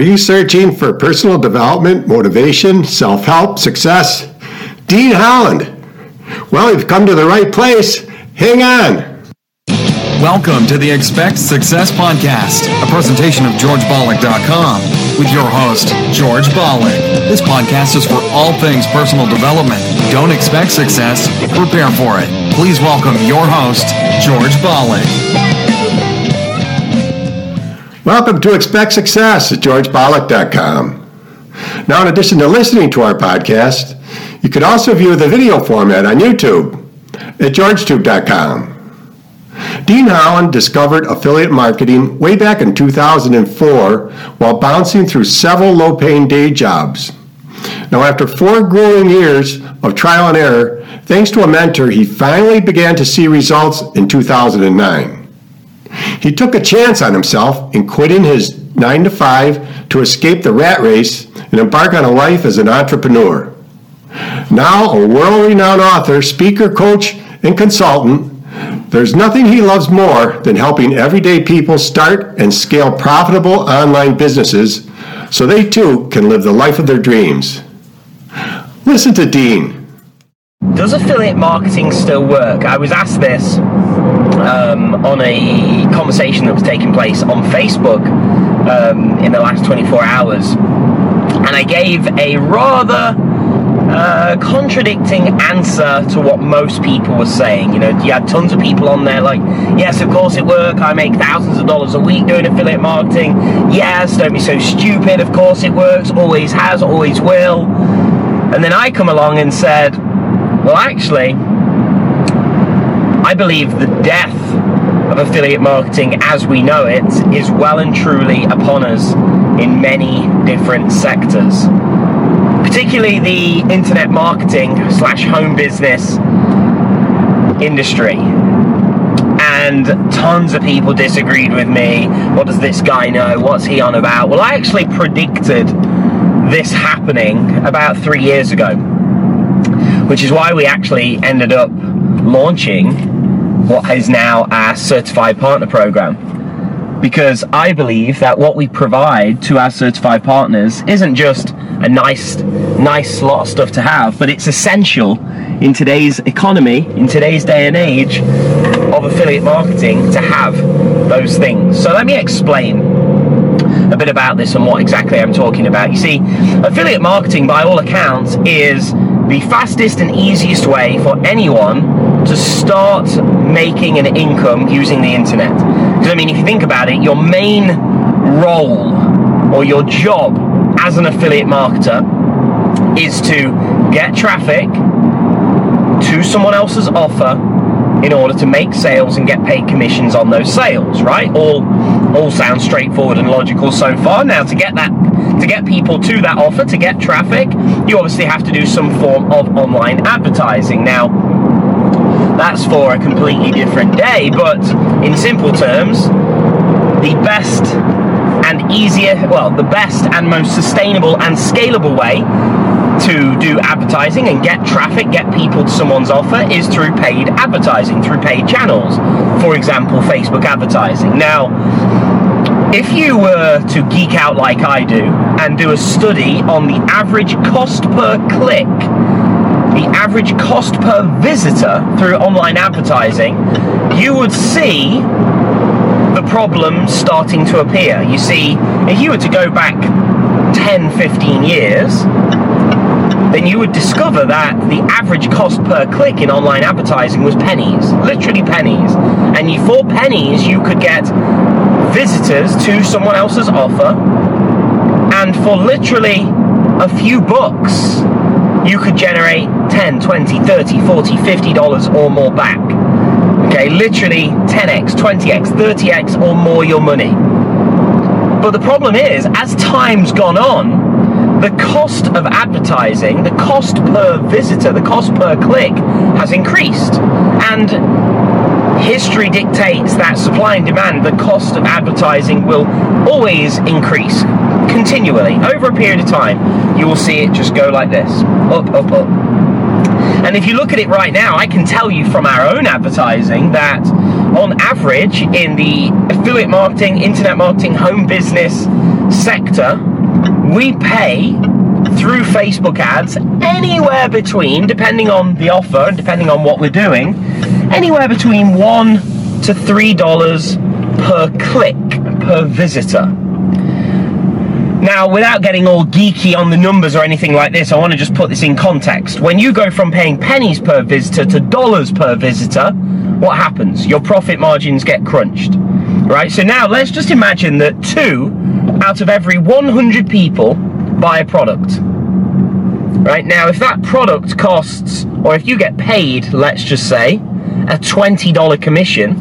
Are you searching for personal development, motivation, self help, success? Dean Holland. Well, you've come to the right place. Hang on. Welcome to the Expect Success Podcast, a presentation of GeorgeBollock.com with your host, George Bollock. This podcast is for all things personal development. Don't expect success, prepare for it. Please welcome your host, George Bollock. Welcome to Expect Success at GeorgeBollock.com. Now, in addition to listening to our podcast, you could also view the video format on YouTube at GeorgeTube.com. Dean Holland discovered affiliate marketing way back in 2004 while bouncing through several low paying day jobs. Now, after four grueling years of trial and error, thanks to a mentor, he finally began to see results in 2009. He took a chance on himself in quitting his 9 to 5 to escape the rat race and embark on a life as an entrepreneur. Now, a world renowned author, speaker, coach, and consultant, there's nothing he loves more than helping everyday people start and scale profitable online businesses so they too can live the life of their dreams. Listen to Dean. Does affiliate marketing still work? I was asked this um, on a conversation that was taking place on Facebook um, in the last 24 hours, and I gave a rather uh, contradicting answer to what most people were saying. You know, you had tons of people on there like, yes, of course it works. I make thousands of dollars a week doing affiliate marketing. Yes, don't be so stupid. Of course it works. Always has, always will. And then I come along and said, well, actually, I believe the death of affiliate marketing as we know it is well and truly upon us in many different sectors. Particularly the internet marketing slash home business industry. And tons of people disagreed with me. What does this guy know? What's he on about? Well, I actually predicted this happening about three years ago which is why we actually ended up launching what is now our certified partner program. Because I believe that what we provide to our certified partners isn't just a nice, nice lot of stuff to have, but it's essential in today's economy, in today's day and age of affiliate marketing to have those things. So let me explain a bit about this and what exactly I'm talking about. You see, affiliate marketing, by all accounts, is the fastest and easiest way for anyone to start making an income using the internet. Because, I mean, if you think about it, your main role or your job as an affiliate marketer is to get traffic to someone else's offer in order to make sales and get paid commissions on those sales, right? All all sounds straightforward and logical so far. Now to get that to get people to that offer, to get traffic, you obviously have to do some form of online advertising. Now that's for a completely different day, but in simple terms, the best and easier, well, the best and most sustainable and scalable way to do advertising and get traffic, get people to someone's offer is through paid advertising, through paid channels. For example, Facebook advertising. Now, if you were to geek out like I do and do a study on the average cost per click, the average cost per visitor through online advertising, you would see the problems starting to appear. You see, if you were to go back 10, 15 years, then you would discover that the average cost per click in online advertising was pennies, literally pennies. And you, for pennies, you could get visitors to someone else's offer, and for literally a few bucks, you could generate 10, 20, 30, 40, 50 dollars or more back. Okay, literally 10x, 20x, 30x or more your money. But the problem is, as time's gone on, the cost of advertising, the cost per visitor, the cost per click has increased. And history dictates that supply and demand, the cost of advertising will always increase continually over a period of time. You will see it just go like this up, up, up. And if you look at it right now, I can tell you from our own advertising that on average in the affiliate marketing, internet marketing, home business sector, we pay through Facebook ads anywhere between, depending on the offer and depending on what we're doing, anywhere between one to three dollars per click per visitor. Now, without getting all geeky on the numbers or anything like this, I want to just put this in context. When you go from paying pennies per visitor to dollars per visitor, what happens? Your profit margins get crunched. Right? So now let's just imagine that two out of every 100 people buy a product. Right? Now, if that product costs, or if you get paid, let's just say, a $20 commission,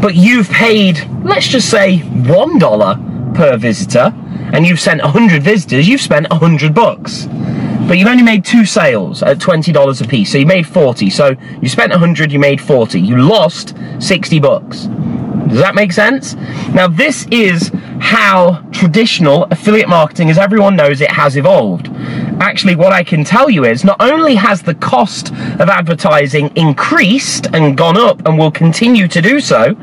but you've paid, let's just say, $1 per visitor and you've sent 100 visitors, you've spent 100 bucks. But you've only made two sales at $20 a piece, so you made 40. So you spent 100, you made 40. You lost 60 bucks. Does that make sense? Now, this is how traditional affiliate marketing, as everyone knows it, has evolved. Actually, what I can tell you is not only has the cost of advertising increased and gone up and will continue to do so,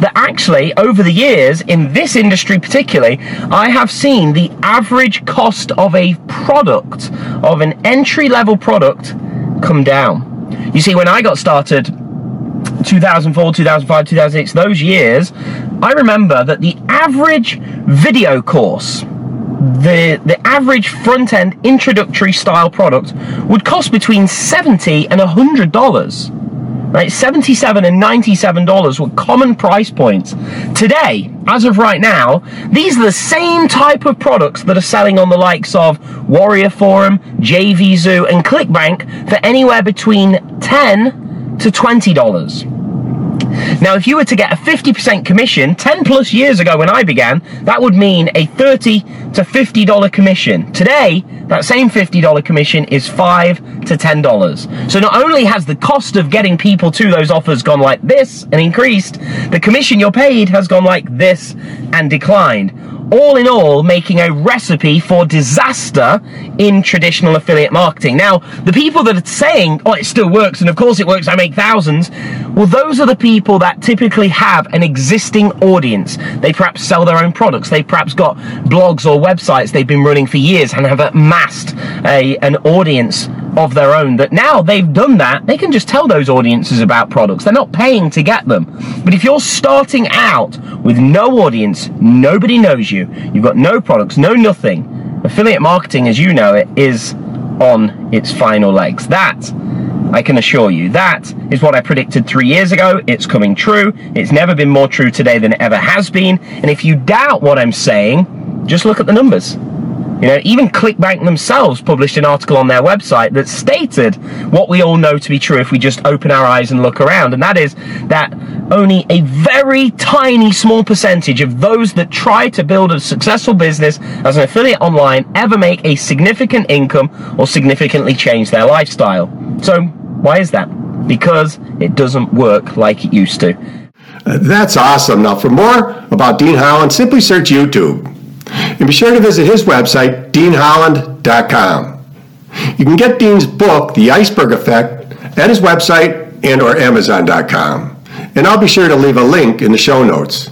that actually, over the years, in this industry particularly, I have seen the average cost of a product, of an entry level product, come down. You see, when I got started, 2004, 2005, 2006, those years, I remember that the average video course, the, the average front end introductory style product would cost between 70 and $100 right? 77 and 97 dollars were common price points. Today, as of right now, these are the same type of products that are selling on the likes of Warrior Forum, JVZoo, and ClickBank for anywhere between 10 to 20 dollars. Now, if you were to get a 50% commission 10 plus years ago when I began, that would mean a 30 to $50 commission. Today, that same $50 commission is 5 to $10. So not only has the cost of getting people to those offers gone like this and increased, the commission you're paid has gone like this and declined all in all making a recipe for disaster in traditional affiliate marketing. Now, the people that are saying, oh, it still works, and of course it works, I make thousands, well, those are the people that typically have an existing audience. They perhaps sell their own products, they perhaps got blogs or websites they've been running for years and have amassed a, an audience of their own that now they've done that, they can just tell those audiences about products. They're not paying to get them. But if you're starting out with no audience, nobody knows you, you've got no products, no nothing, affiliate marketing as you know it is on its final legs. That I can assure you. That is what I predicted three years ago. It's coming true. It's never been more true today than it ever has been. And if you doubt what I'm saying, just look at the numbers. You know, even ClickBank themselves published an article on their website that stated what we all know to be true if we just open our eyes and look around, and that is that only a very tiny small percentage of those that try to build a successful business as an affiliate online ever make a significant income or significantly change their lifestyle. So, why is that? Because it doesn't work like it used to. Uh, that's awesome. Now, for more about Dean Holland, simply search YouTube. And be sure to visit his website, deanholland.com. You can get Dean's book, The Iceberg Effect, at his website and or amazon.com. And I'll be sure to leave a link in the show notes.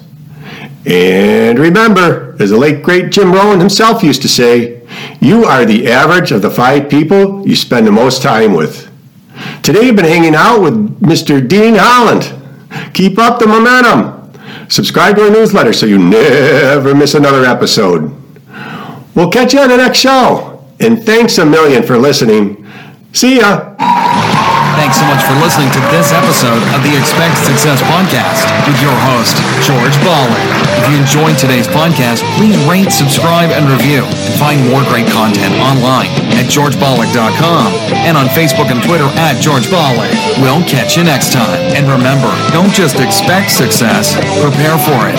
And remember, as the late great Jim Rohn himself used to say, you are the average of the five people you spend the most time with. Today you've been hanging out with Mr. Dean Holland. Keep up the momentum. Subscribe to our newsletter so you never miss another episode. We'll catch you on the next show. And thanks a million for listening. See ya. Much for listening to this episode of the Expect Success podcast with your host, George Ballin. If you enjoyed today's podcast, please rate, subscribe, and review. And find more great content online at georgebollick.com and on Facebook and Twitter at George Bollick. We'll catch you next time. And remember, don't just expect success, prepare for it.